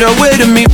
Your way to me.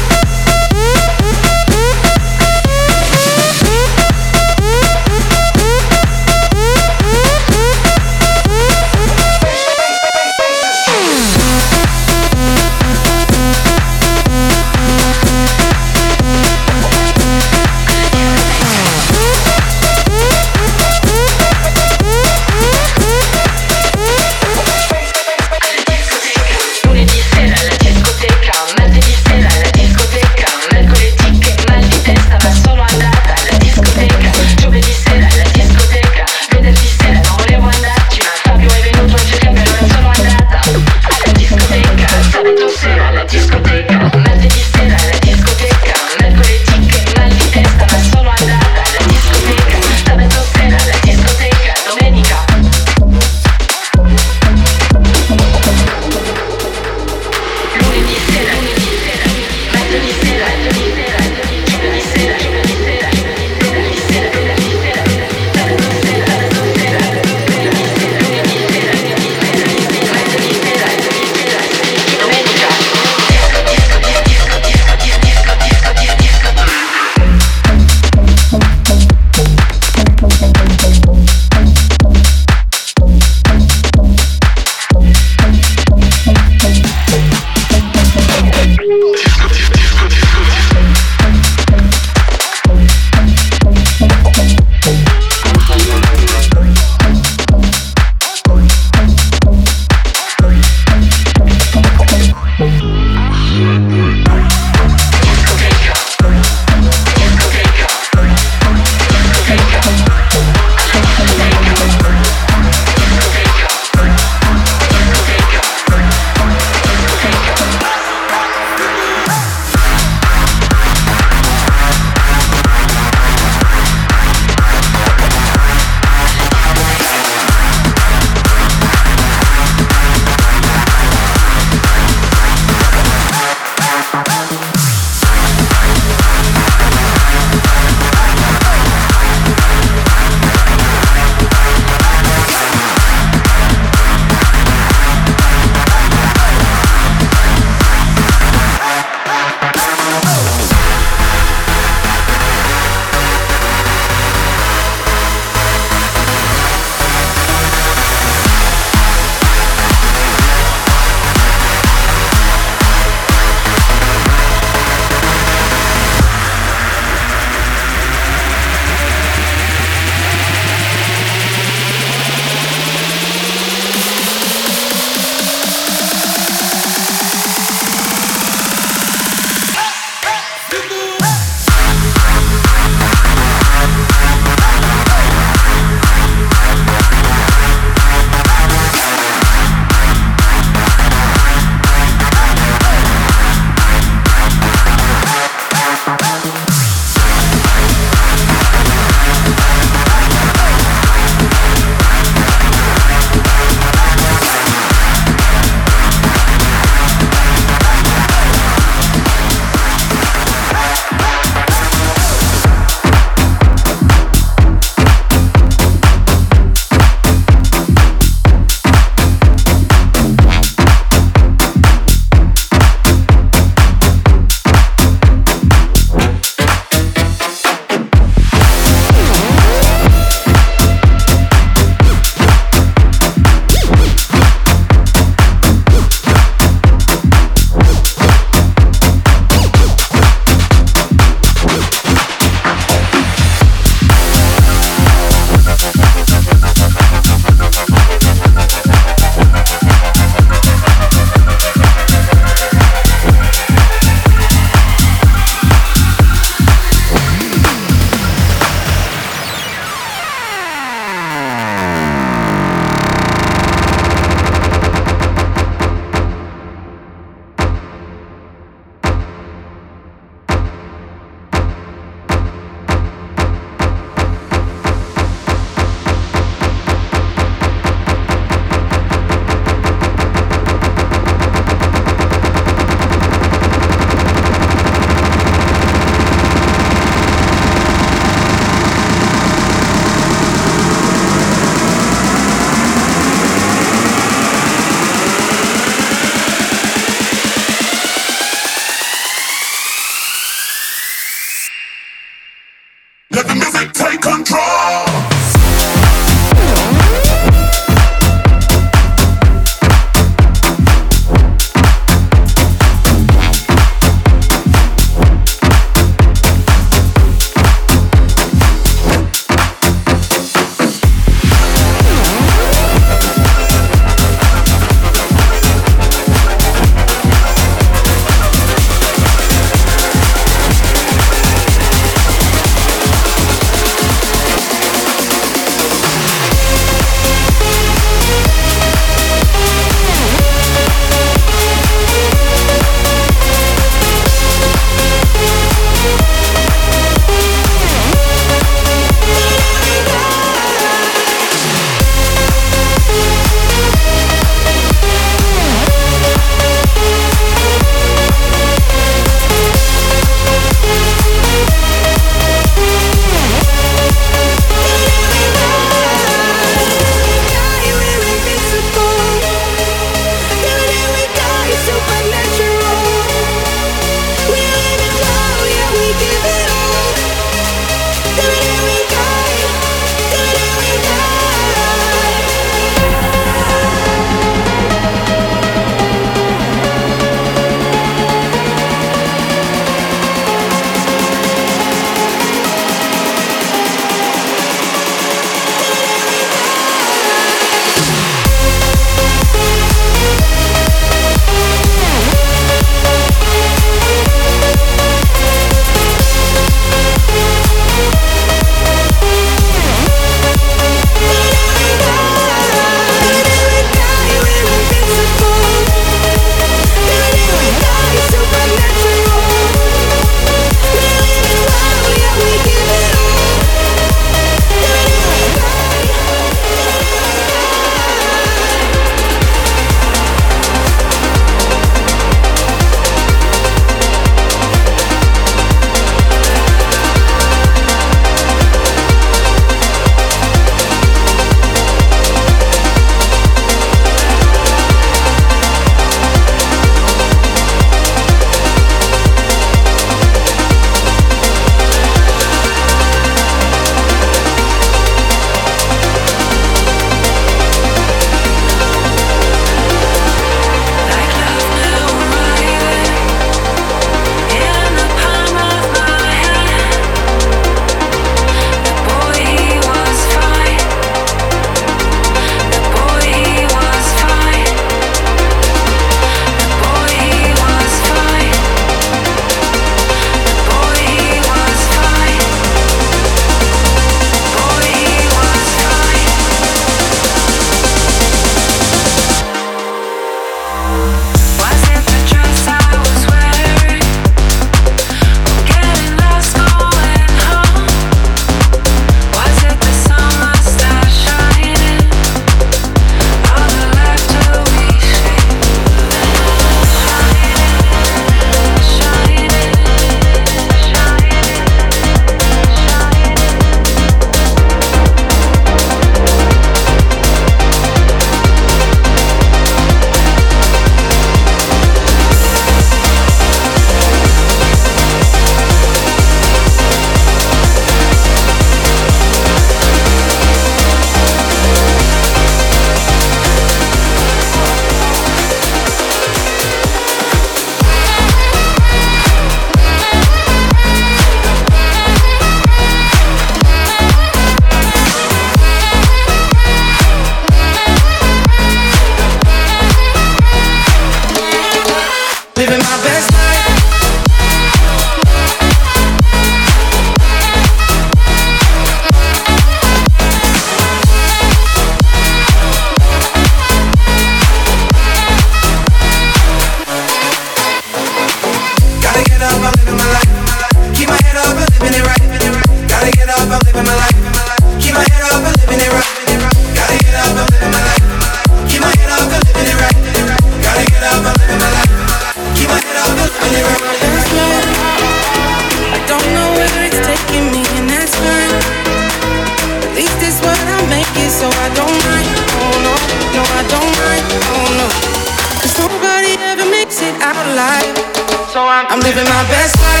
I'm living my best life.